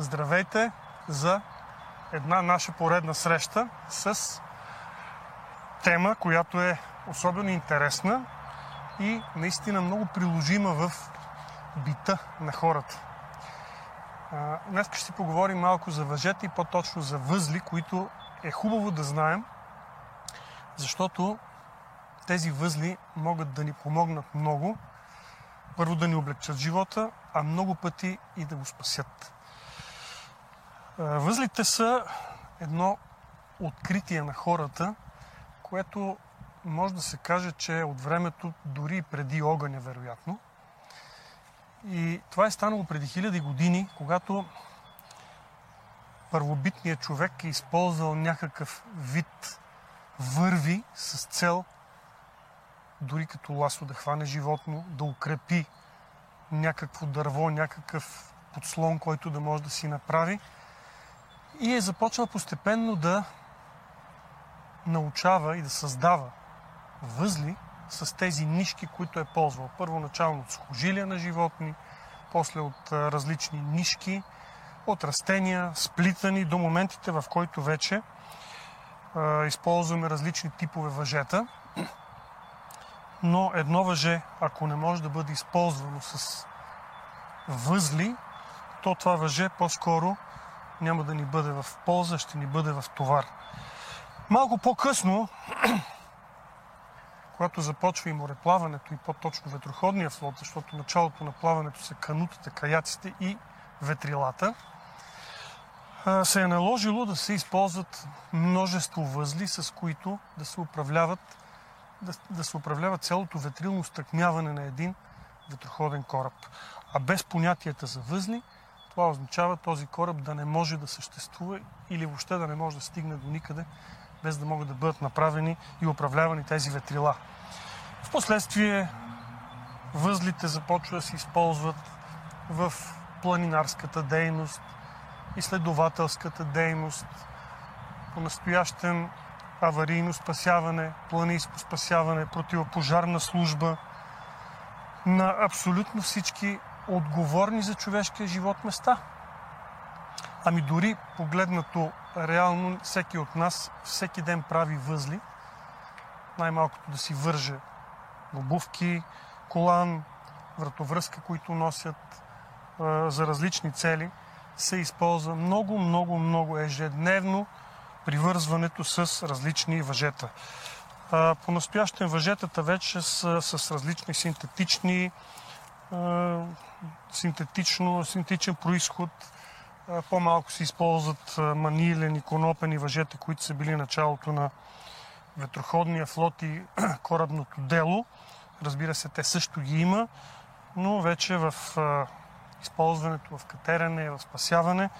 Здравейте за една наша поредна среща с тема, която е особено интересна и наистина много приложима в бита на хората. Днес ще си поговорим малко за въжета и по-точно за възли, които е хубаво да знаем, защото тези възли могат да ни помогнат много. Първо да ни облегчат живота, а много пъти и да го спасят. Възлите са едно откритие на хората, което може да се каже, че е от времето дори и преди огъня, вероятно. И това е станало преди хиляди години, когато първобитният човек е използвал някакъв вид върви с цел дори като ласо да хване животно, да укрепи някакво дърво, някакъв подслон, който да може да си направи. И е започнал постепенно да научава и да създава възли с тези нишки, които е ползвал. Първоначално от сухожилия на животни, после от различни нишки, от растения, сплитани до моментите, в който вече е, използваме различни типове въжета. Но едно въже, ако не може да бъде използвано с възли, то това въже по-скоро няма да ни бъде в полза, ще ни бъде в товар. Малко по-късно, когато започва и мореплаването, и по-точно ветроходния флот, защото началото на плаването са канутите, каяците и ветрилата, се е наложило да се използват множество възли, с които да се управляват да, да се управлява цялото ветрилно стъкмяване на един ветроходен кораб. А без понятията за възли, това означава този кораб да не може да съществува или въобще да не може да стигне до никъде, без да могат да бъдат направени и управлявани тези ветрила. Впоследствие възлите започват да се използват в планинарската дейност, изследователската дейност, по-настоящем аварийно спасяване, планинско спасяване, противопожарна служба, на абсолютно всички отговорни за човешкия живот места. Ами дори погледнато реално всеки от нас всеки ден прави възли, най-малкото да си върже обувки, колан, вратовръзка, които носят а, за различни цели, се използва много, много, много ежедневно привързването с различни въжета. По-настоящен въжетата вече са с различни синтетични, синтетично, синтетичен происход. По-малко се използват манилени, конопени въжета, които са били началото на ветроходния флот и корабното дело. Разбира се, те също ги има, но вече в използването в катерене, в спасяване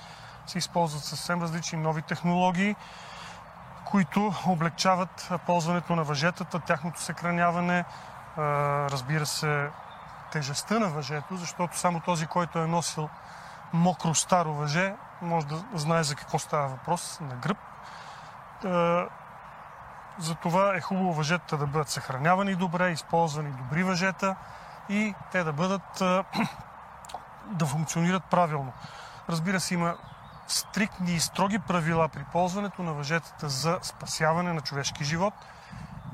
се използват съвсем различни нови технологии, които облегчават ползването на въжетата, тяхното съхраняване, разбира се, тежестта на въжето, защото само този, който е носил мокро старо въже, може да знае за какво става въпрос на гръб. Затова е хубаво въжетата да бъдат съхранявани добре, използвани добри въжета и те да бъдат да функционират правилно. Разбира се, има стриктни и строги правила при ползването на въжетата за спасяване на човешки живот,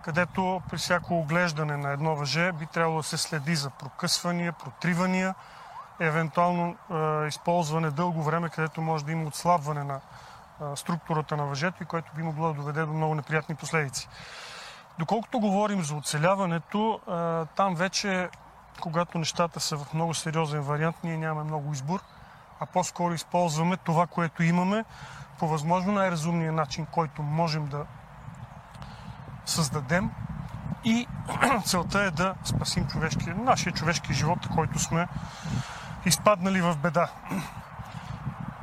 където при всяко оглеждане на едно въже би трябвало да се следи за прокъсвания, протривания, евентуално е, използване дълго време, където може да има отслабване на е, структурата на въжето и което би могло да доведе до много неприятни последици. Доколкото говорим за оцеляването, е, там вече, когато нещата са в много сериозен вариант, ние нямаме много избор – а по-скоро използваме това, което имаме по възможно най-разумния начин, който можем да създадем и целта е да спасим човешки, нашия човешки живот, който сме изпаднали в беда.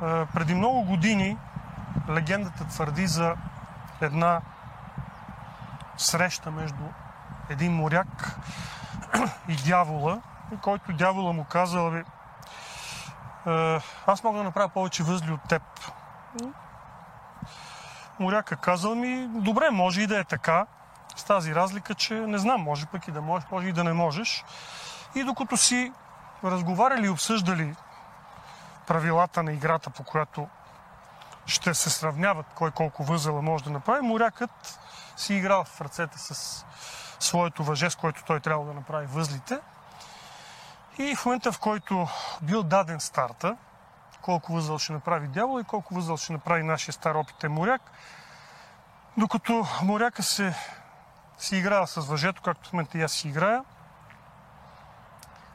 Преди много години легендата твърди за една среща между един моряк и дявола, който дявола му казал, аз мога да направя повече възли от теб. Моряка казал ми, добре, може и да е така, с тази разлика, че не знам, може пък и да можеш, може и да не можеш. И докато си разговаряли и обсъждали правилата на играта, по която ще се сравняват кой колко възела може да направи, морякът си играл в ръцете с своето въже, с което той трябва да направи възлите. И в момента, в който бил даден старта, колко възел ще направи дявол и колко възел ще направи нашия стар опитен моряк, докато моряка се си играе с въжето, както в момента и аз си играя,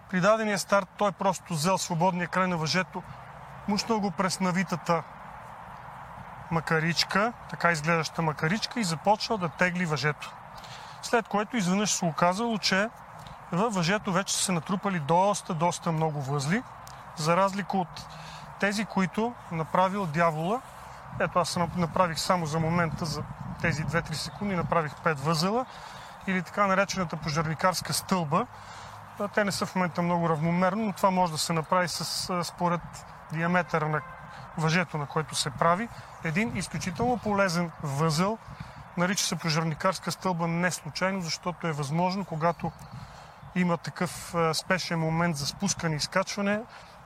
при дадения старт той просто взел свободния край на въжето, мушнал го през навитата макаричка, така изглеждаща макаричка и започнал да тегли въжето. След което изведнъж се оказало, че във въжето вече са натрупали доста, доста много възли, за разлика от тези, които направил дявола. Ето аз направих само за момента, за тези 2-3 секунди, направих 5 възела или така наречената пожарникарска стълба. Те не са в момента много равномерно, но това може да се направи с, според диаметъра на въжето, на което се прави. Един изключително полезен възел, нарича се пожарникарска стълба не случайно, защото е възможно, когато има такъв спешен момент за спускане и изкачване,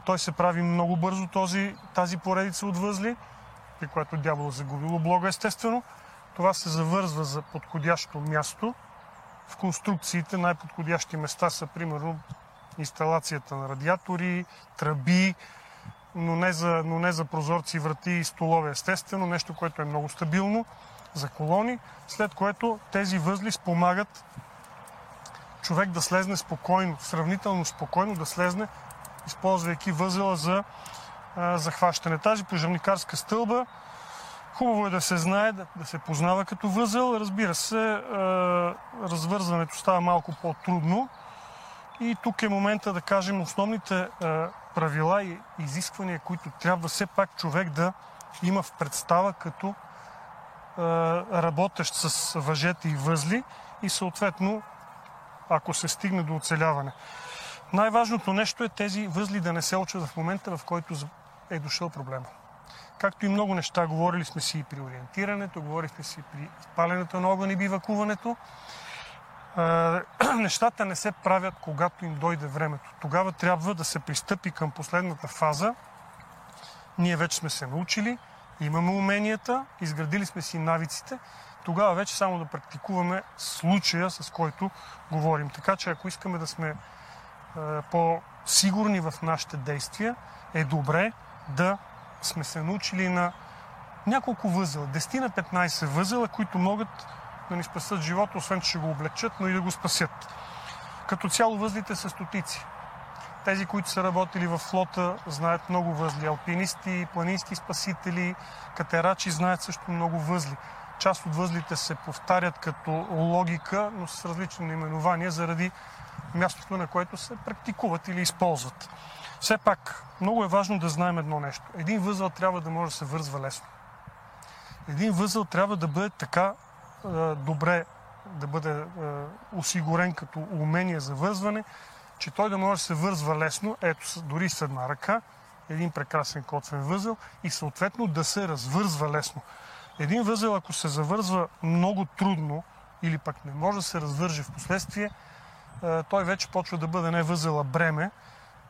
той се прави много бързо този, тази поредица от възли, при което дявол е загубил облога естествено. Това се завързва за подходящо място. В конструкциите най-подходящи места са примерно инсталацията на радиатори, тръби, но не за, но не за прозорци, врати и столове естествено, нещо, което е много стабилно за колони, след което тези възли спомагат човек да слезне спокойно, сравнително спокойно да слезне, използвайки възела за захващане. Тази пожарникарска стълба хубаво е да се знае, да, се познава като възел. Разбира се, развързването става малко по-трудно. И тук е момента да кажем основните правила и изисквания, които трябва все пак човек да има в представа като работещ с въжета и възли и съответно, ако се стигне до оцеляване. Най-важното нещо е тези възли да не се очат в момента, в който е дошъл проблема. Както и много неща, говорили сме си и при ориентирането, говорихме си при паленето на огън и бивакуването. Нещата не се правят, когато им дойде времето. Тогава трябва да се пристъпи към последната фаза. Ние вече сме се научили, имаме уменията, изградили сме си навиците, тогава вече само да практикуваме случая, с който говорим. Така че ако искаме да сме по-сигурни в нашите действия, е добре да сме се научили на няколко възела, 10 на 15 възела, които могат да ни спасят живота, освен че го облегчат, но и да го спасят. Като цяло възлите са стотици. Тези, които са работили в флота, знаят много възли. Алпинисти, планински спасители, катерачи знаят също много възли. Част от възлите се повтарят като логика, но с различни наименования заради мястото, на което се практикуват или използват. Все пак, много е важно да знаем едно нещо. Един възел трябва да може да се вързва лесно. Един възел трябва да бъде така е, добре, да бъде е, осигурен като умение за вързване, че той да може да се вързва лесно, ето дори с една ръка, един прекрасен коцен възел и съответно да се развързва лесно. Един възел, ако се завързва много трудно или пък не може да се развърже в последствие, той вече почва да бъде не възел, а бреме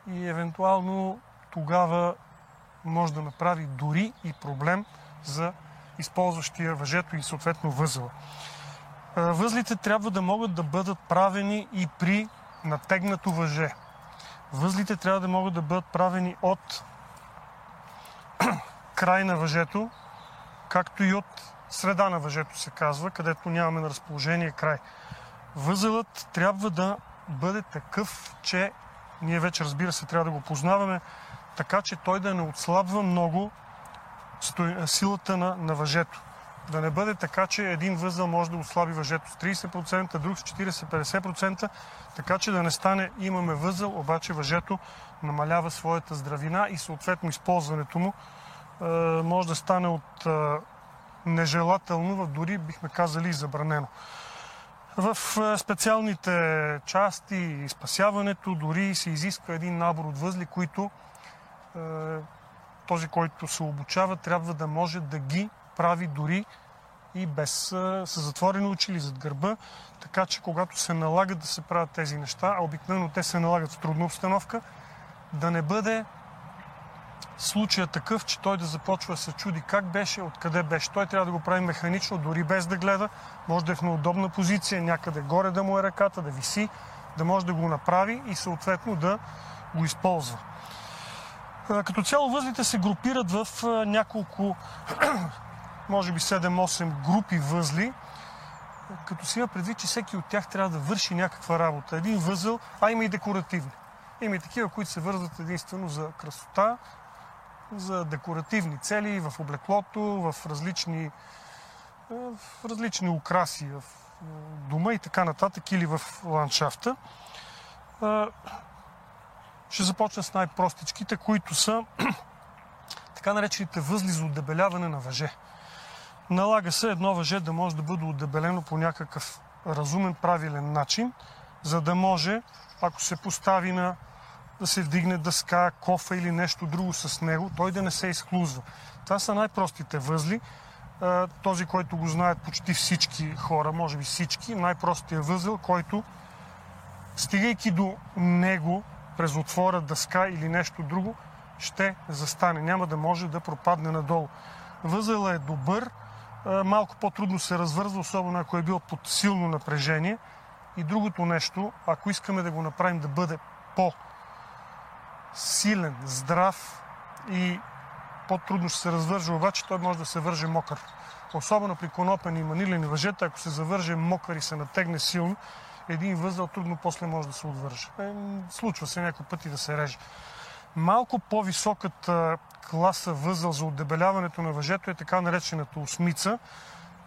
и евентуално тогава може да направи дори и проблем за използващия въжето и съответно възела. Възлите трябва да могат да бъдат правени и при натегнато въже. Възлите трябва да могат да бъдат правени от край на въжето, както и от среда на въжето се казва, където нямаме на разположение край. Възелът трябва да бъде такъв, че ние вече разбира се трябва да го познаваме, така че той да не отслабва много силата на, на въжето. Да не бъде така, че един възел може да ослаби въжето с 30%, друг с 40-50%, така че да не стане имаме възел, обаче въжето намалява своята здравина и съответно използването му е, може да стане от е, нежелателно, дори бихме казали и забранено. В е, специалните части и спасяването дори се изисква един набор от възли, които е, този, който се обучава, трябва да може да ги прави дори и без с затворени очи или зад гърба, така че когато се налагат да се правят тези неща, а обикновено те се налагат в трудна обстановка, да не бъде случая такъв, че той да започва да се чуди как беше, откъде беше. Той трябва да го прави механично, дори без да гледа. Може да е в неудобна позиция, някъде горе да му е ръката, да виси, да може да го направи и съответно да го използва. Като цяло възлите се групират в няколко, може би 7-8 групи възли, като си има предвид, че всеки от тях трябва да върши някаква работа. Един възъл, а има и декоративни. Има и такива, които се вързват единствено за красота, за декоративни цели в облеклото, в различни, в различни украси в дома и така нататък или в ландшафта. Ще започна с най-простичките, които са така наречените възли за отдебеляване на въже. Налага се едно въже да може да бъде отдебелено по някакъв разумен, правилен начин, за да може, ако се постави на да се вдигне дъска, кофа или нещо друго с него, той да не се изхлузва. Това са най-простите възли. Този, който го знаят почти всички хора, може би всички, най-простият възел, който стигайки до него през отвора дъска или нещо друго, ще застане. Няма да може да пропадне надолу. Възела е добър, малко по-трудно се развързва, особено ако е бил под силно напрежение. И другото нещо, ако искаме да го направим да бъде по- силен, здрав и по-трудно ще се развърже, обаче той може да се върже мокър. Особено при конопени и манилени въжета, ако се завърже мокър и се натегне силно, един възел трудно после може да се отвърже. Е, случва се някой пъти да се реже. Малко по-високата класа възел за отдебеляването на въжето е така наречената осмица,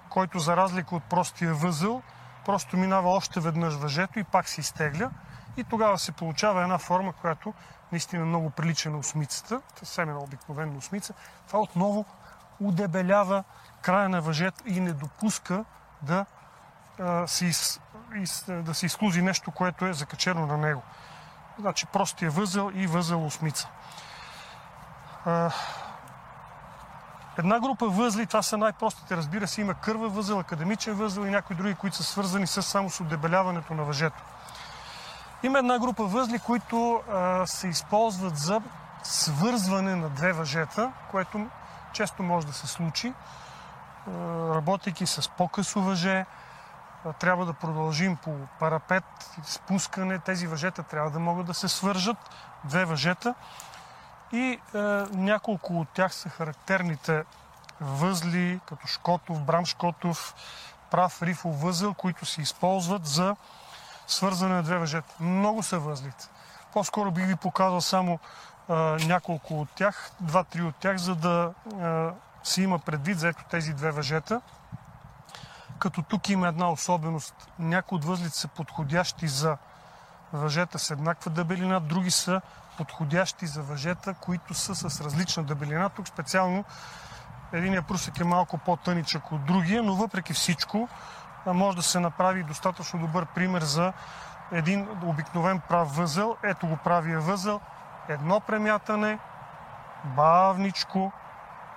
който за разлика от простия възел, просто минава още веднъж въжето и пак се изтегля. И тогава се получава една форма, която наистина много прилича на осмицата, съвсем една обикновена осмица. Това отново удебелява края на въжето и не допуска да, а, се, из, из, да се изклузи нещо, което е закачено на него. Значи простия възел и възел осмица. А, една група възли, това са най-простите, разбира се, има кърва възел, академичен възел и някои други, които са свързани с само с удебеляването на въжето. Има една група възли, които а, се използват за свързване на две въжета, което често може да се случи. А, работейки с по-късо въже, а, трябва да продължим по парапет, спускане. Тези въжета трябва да могат да се свържат. Две въжета. И а, няколко от тях са характерните възли, като Шкотов, Брам Шкотов, прав рифов възел, които се използват за свързане на две въжета. Много са възлите. По-скоро бих ви показал само а, няколко от тях, два-три от тях, за да а, си има предвид за ето тези две въжета. Като тук има една особеност. Някои от възлите са подходящи за въжета с еднаква дебелина, други са подходящи за въжета, които са с различна дебелина. Тук специално единия прусек е малко по-тъничък от другия, но въпреки всичко може да се направи достатъчно добър пример за един обикновен прав възел. Ето го правия възел. Едно премятане, бавничко,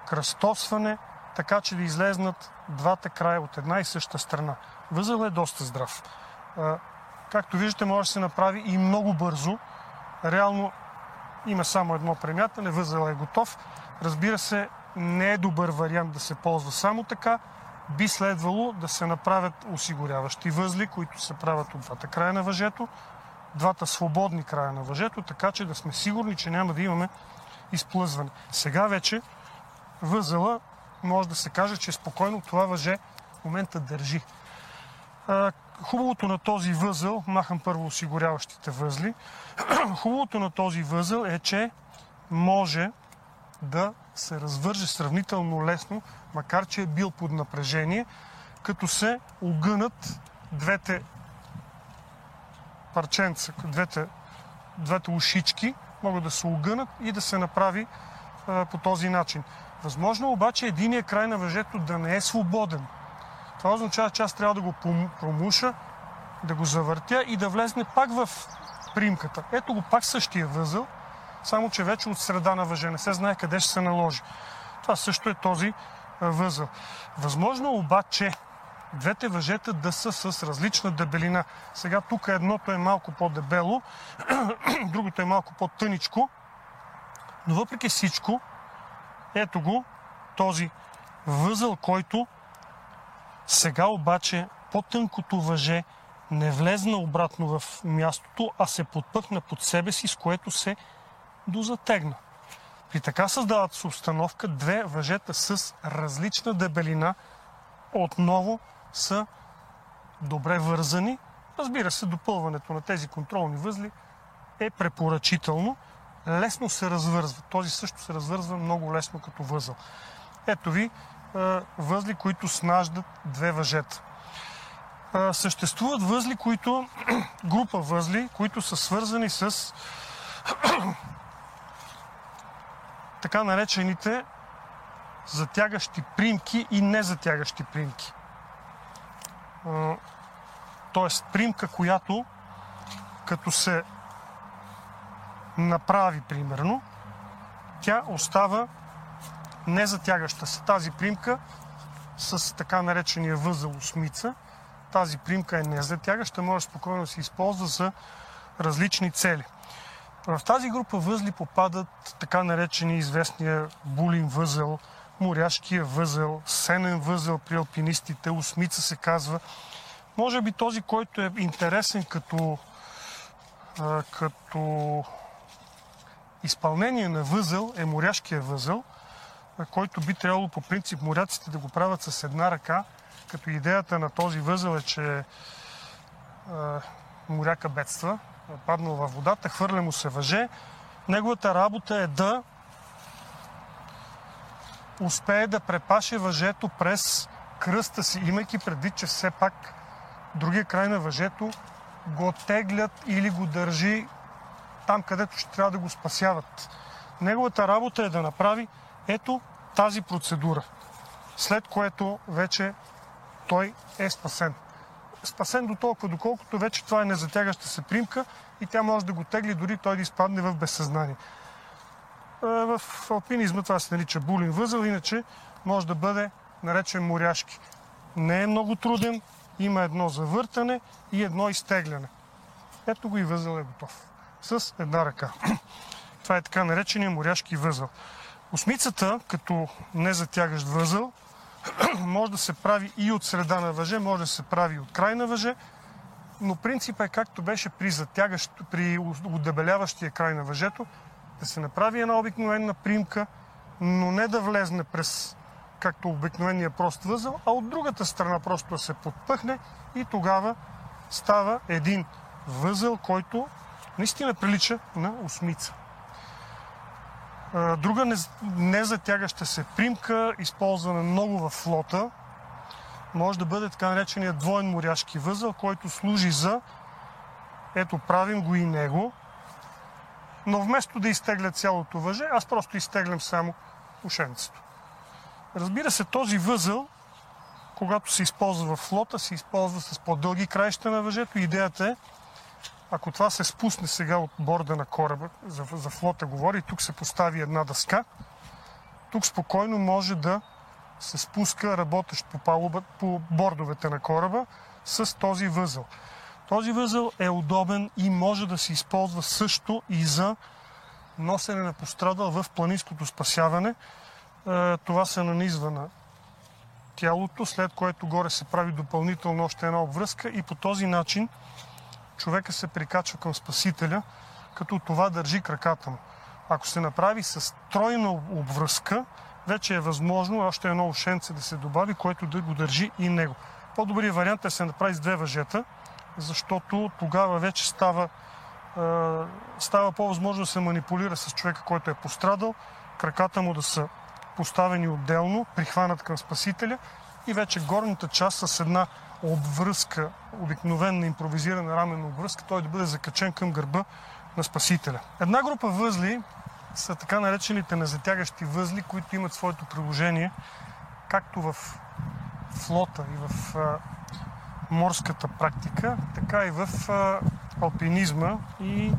кръстосване, така че да излезнат двата края от една и съща страна. Възел е доста здрав. Както виждате, може да се направи и много бързо. Реално има само едно премятане, възел е готов. Разбира се, не е добър вариант да се ползва само така би следвало да се направят осигуряващи възли, които се правят от двата края на въжето, двата свободни края на въжето, така че да сме сигурни, че няма да имаме изплъзване. Сега вече възела може да се каже, че спокойно това въже в момента държи. Хубавото на този възел, махам първо осигуряващите възли, хубавото на този възел е, че може да се развърже сравнително лесно, макар че е бил под напрежение, като се огънат двете парченца, двете, двете ушички, могат да се огънат и да се направи а, по този начин. Възможно обаче единия край на въжето да не е свободен. Това означава, че аз трябва да го промуша, да го завъртя и да влезне пак в примката. Ето го пак същия възъл, само че вече от среда на въже не се знае къде ще се наложи. Това също е този възъл. Възможно обаче двете въжета да са с различна дебелина. Сега тук едното е малко по-дебело, другото е малко по-тъничко. Но въпреки всичко, ето го този възъл, който сега обаче по-тънкото въже не влезна обратно в мястото, а се подпъхна под себе си, с което се дозатегна. При така създават се установка, две въжета с различна дебелина отново са добре вързани. Разбира се, допълването на тези контролни възли е препоръчително. Лесно се развързва. Този също се развързва много лесно като възъл. Ето ви възли, които снаждат две въжета. Съществуват възли, които, група възли, които са свързани с така наречените затягащи примки и незатягащи примки. Тоест примка, която като се направи примерно, тя остава незатягаща се. Тази примка с така наречения възел осмица, тази примка е незатягаща, може спокойно да се използва за различни цели. В тази група възли попадат така наречени известния булин възел, моряшкия възел, сенен възел при алпинистите, осмица се казва. Може би този, който е интересен като, като изпълнение на възел е моряшкия възел, който би трябвало по принцип моряците да го правят с една ръка, като идеята на този възел е, че моряка бедства, паднал във водата, хвърля му се въже. Неговата работа е да успее да препаше въжето през кръста си, имайки предвид, че все пак другия край на въжето го теглят или го държи там, където ще трябва да го спасяват. Неговата работа е да направи ето тази процедура, след което вече той е спасен спасен до толкова, доколкото вече това е незатягаща се примка и тя може да го тегли, дори той да изпадне в безсъзнание. В алпинизма това се нарича булин възел, иначе може да бъде наречен моряшки. Не е много труден, има едно завъртане и едно изтегляне. Ето го и възел е готов. С една ръка. Това е така наречения моряшки възел. Осмицата, като незатягащ възел, може да се прави и от среда на въже, може да се прави и от край на въже, но принципът е както беше при, при удебеляващия край на въжето, да се направи една обикновена примка, но не да влезне през както обикновения прост възъл, а от другата страна просто да се подпъхне и тогава става един възъл, който наистина прилича на осмица. Друга незатягаща се примка, използвана много в флота, може да бъде така наречения двоен моряшки възъл, който служи за ето правим го и него, но вместо да изтегля цялото въже, аз просто изтеглям само ушенцето. Разбира се, този възъл, когато се използва в флота, се използва с по-дълги краища на въжето. Идеята е ако това се спусне сега от борда на кораба, за, за флота говори, тук се постави една дъска, тук спокойно може да се спуска работещ по, палуба, по бордовете на кораба с този възъл. Този възъл е удобен и може да се използва също и за носене на пострадал в планинското спасяване. Е, това се нанизва на тялото, след което горе се прави допълнително още една обвръзка и по този начин човека се прикачва към Спасителя, като това държи краката му. Ако се направи с тройна обвръзка, вече е възможно още едно ушенце да се добави, което да го държи и него. По-добрият вариант е да се направи с две въжета, защото тогава вече става, е, става по-възможно да се манипулира с човека, който е пострадал, краката му да са поставени отделно, прихванат към Спасителя и вече горната част с една обвръзка, обикновена импровизирана раменна обвръзка, той да бъде закачен към гърба на Спасителя. Една група възли са така наречените незатягащи възли, които имат своето приложение както в флота и в а, морската практика, така и в а, алпинизма и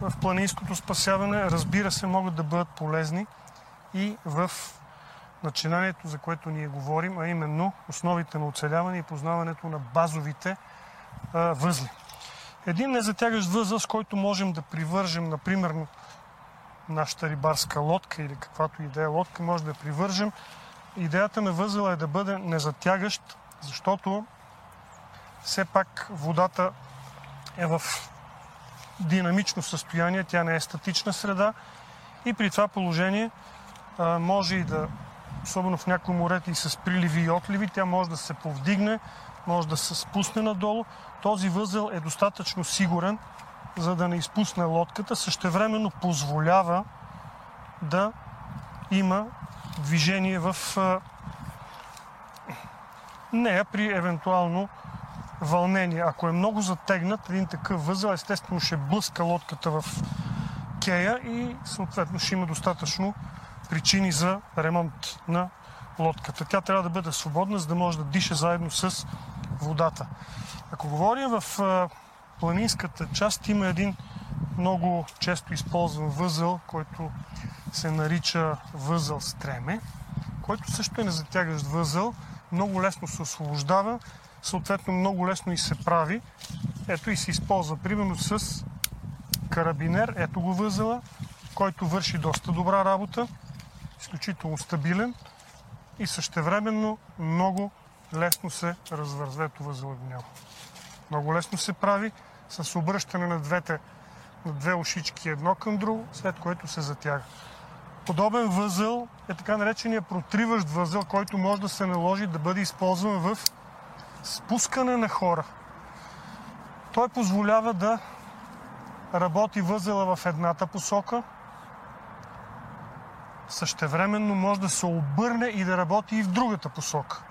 в планинското спасяване. Разбира се, могат да бъдат полезни и в начинанието, за което ние говорим, а именно основите на оцеляване и познаването на базовите а, възли. Един незатягащ възъл, с който можем да привържем, например, нашата рибарска лодка или каквато идея лодка може да привържем. Идеята на възела е да бъде незатягащ, защото все пак водата е в динамично състояние, тя не е статична среда и при това положение може и да, особено в някои морета и с приливи и отливи, тя може да се повдигне, може да се спусне надолу. Този възел е достатъчно сигурен, за да не изпусне лодката, същевременно позволява да има движение в нея при евентуално вълнение. Ако е много затегнат един такъв възел, естествено ще блъска лодката в кея и съответно ще има достатъчно причини за ремонт на лодката. Тя трябва да бъде свободна, за да може да диша заедно с водата. Ако говорим в планинската част, има един много често използван възел, който се нарича възел стреме, който също е незатягащ възел, много лесно се освобождава, съответно много лесно и се прави. Ето и се използва примерно с карабинер, ето го възела, който върши доста добра работа, изключително стабилен и същевременно много лесно се възела го няма. Много лесно се прави с обръщане на двете на две ушички едно към друго, след което се затяга. Подобен възъл е така наречения протриващ възъл, който може да се наложи да бъде използван в спускане на хора. Той позволява да работи възела в едната посока, същевременно може да се обърне и да работи и в другата посока.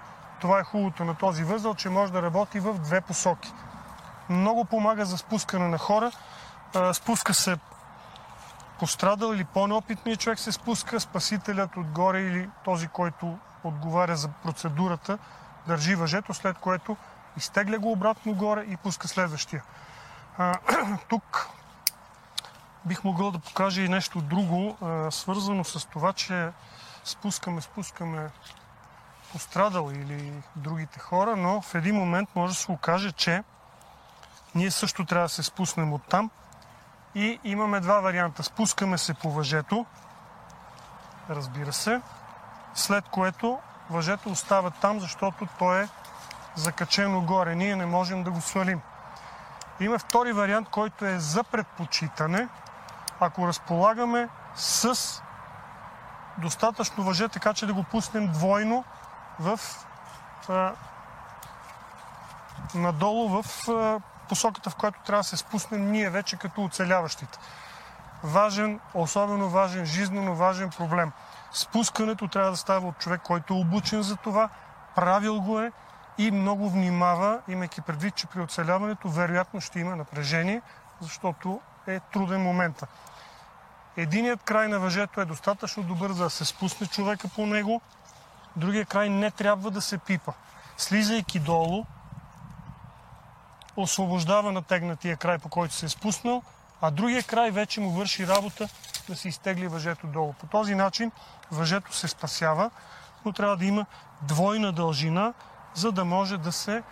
Това е хубавото на този възел, че може да работи в две посоки. Много помага за спускане на хора. Спуска се пострадал или по-неопитният човек се спуска, спасителят отгоре или този, който отговаря за процедурата, държи въжето, след което изтегля го обратно горе и пуска следващия. Тук бих могъл да покажа и нещо друго, свързано с това, че спускаме, спускаме пострадал или другите хора, но в един момент може да се окаже, че ние също трябва да се спуснем от там и имаме два варианта. Спускаме се по въжето, разбира се, след което въжето остава там, защото то е закачено горе. Ние не можем да го свалим. Има втори вариант, който е за предпочитане. Ако разполагаме с достатъчно въже, така че да го пуснем двойно в, а, надолу в а, посоката, в която трябва да се спуснем ние вече като оцеляващите. Важен, особено важен, жизненно важен проблем. Спускането трябва да става от човек, който е обучен за това, правил го е и много внимава, имайки предвид, че при оцеляването вероятно ще има напрежение, защото е труден момента. Единият край на въжето е достатъчно добър, за да се спусне човека по него, другия край не трябва да се пипа. Слизайки долу, освобождава натегнатия край, по който се е спуснал, а другия край вече му върши работа да се изтегли въжето долу. По този начин въжето се спасява, но трябва да има двойна дължина, за да може да се е,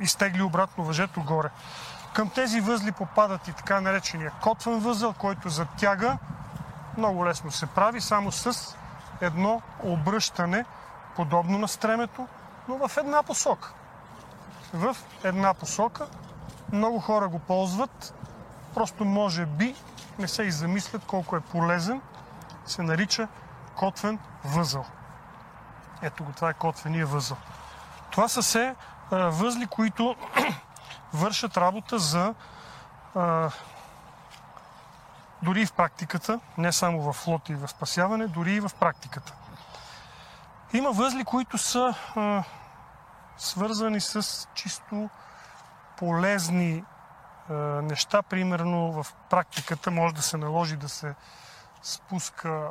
изтегли обратно въжето горе. Към тези възли попадат и така наречения котвен възъл, който затяга. Много лесно се прави, само с едно обръщане, подобно на стремето, но в една посока в една посока. Много хора го ползват, просто може би не се и замислят колко е полезен. Се нарича котвен възъл. Ето го, това е котвения възъл. Това са се възли, които вършат работа за а, дори и в практиката, не само в флот и в спасяване, дори и в практиката. Има възли, които са а, свързани с чисто полезни е, неща. Примерно в практиката може да се наложи да се спуска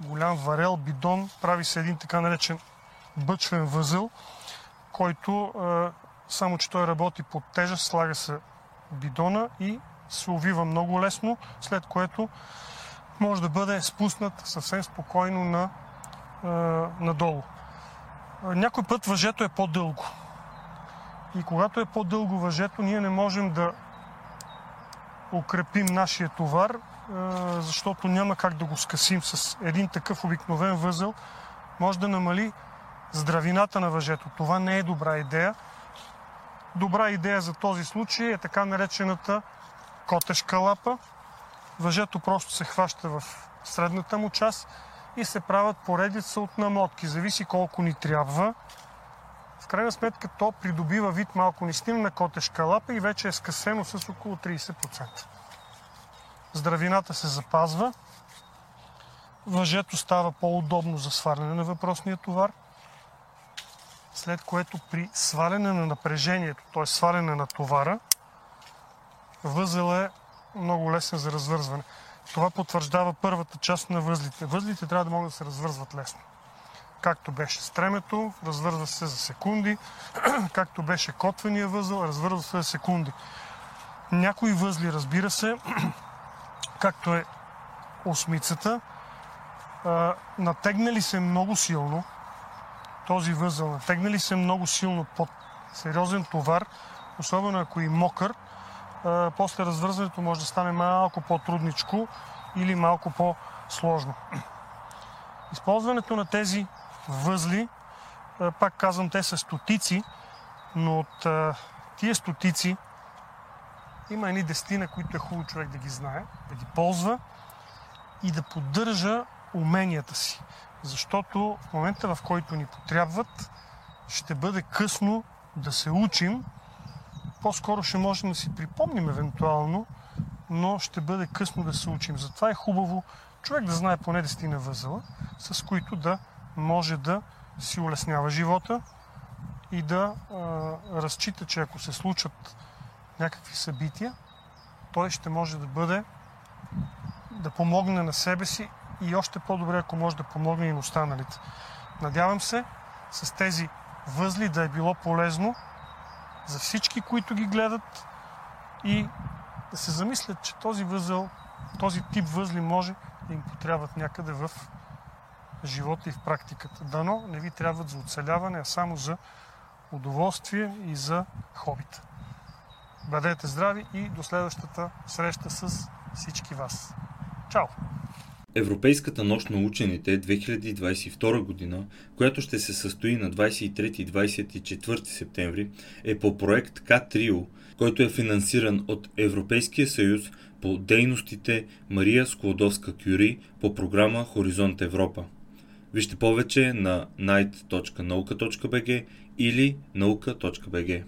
голям варел, бидон, прави се един така наречен бъчвен възъл, който е, само че той работи под тежест, слага се бидона и се увива много лесно, след което може да бъде спуснат съвсем спокойно на, е, надолу. Някой път въжето е по-дълго. И когато е по-дълго въжето, ние не можем да укрепим нашия товар защото няма как да го скъсим с един такъв обикновен възел. Може да намали здравината на въжето. Това не е добра идея. Добра идея за този случай е така наречената котешка лапа. Въжето просто се хваща в средната му част и се правят поредица от намотки. Зависи колко ни трябва. В крайна сметка то придобива вид малко на котешка лапа и вече е скъсено с около 30%. Здравината се запазва. Въжето става по-удобно за сваляне на въпросния товар. След което при сваляне на напрежението, т.е. сваляне на товара, възел е много лесен за развързване. Това потвърждава първата част на възлите. Възлите трябва да могат да се развързват лесно. Както беше стремето, развързва се за секунди. Както беше котвения възел, развързва се за секунди. Някои възли, разбира се, както е осмицата, натегнали се много силно, този възел, натегнали се много силно под сериозен товар, особено ако и мокър, после развързването може да стане малко по-трудничко или малко по-сложно. Използването на тези възли, пак казвам, те са стотици, но от тия стотици има едни дестина, които е хубаво човек да ги знае, да ги ползва и да поддържа уменията си. Защото в момента, в който ни потребват, ще бъде късно да се учим. По-скоро ще можем да си припомним евентуално, но ще бъде късно да се учим. Затова е хубаво човек да знае поне дестина възела, с които да може да си улеснява живота и да а, разчита, че ако се случат някакви събития, той ще може да бъде да помогне на себе си и още по-добре, ако може да помогне и на останалите. Надявам се с тези възли да е било полезно за всички, които ги гледат и да се замислят, че този възел, този тип възли може да им потребват някъде в живота и в практиката. Дано не ви трябват за оцеляване, а само за удоволствие и за хобита. Бъдете здрави и до следващата среща с всички вас. Чао! Европейската нощ на учените 2022 година, която ще се състои на 23 и 24 септември, е по проект К-Трио, който е финансиран от Европейския съюз по дейностите Мария Склодовска-Кюри по програма Хоризонт Европа. Вижте повече на night.nauka.bg или nauka.bg.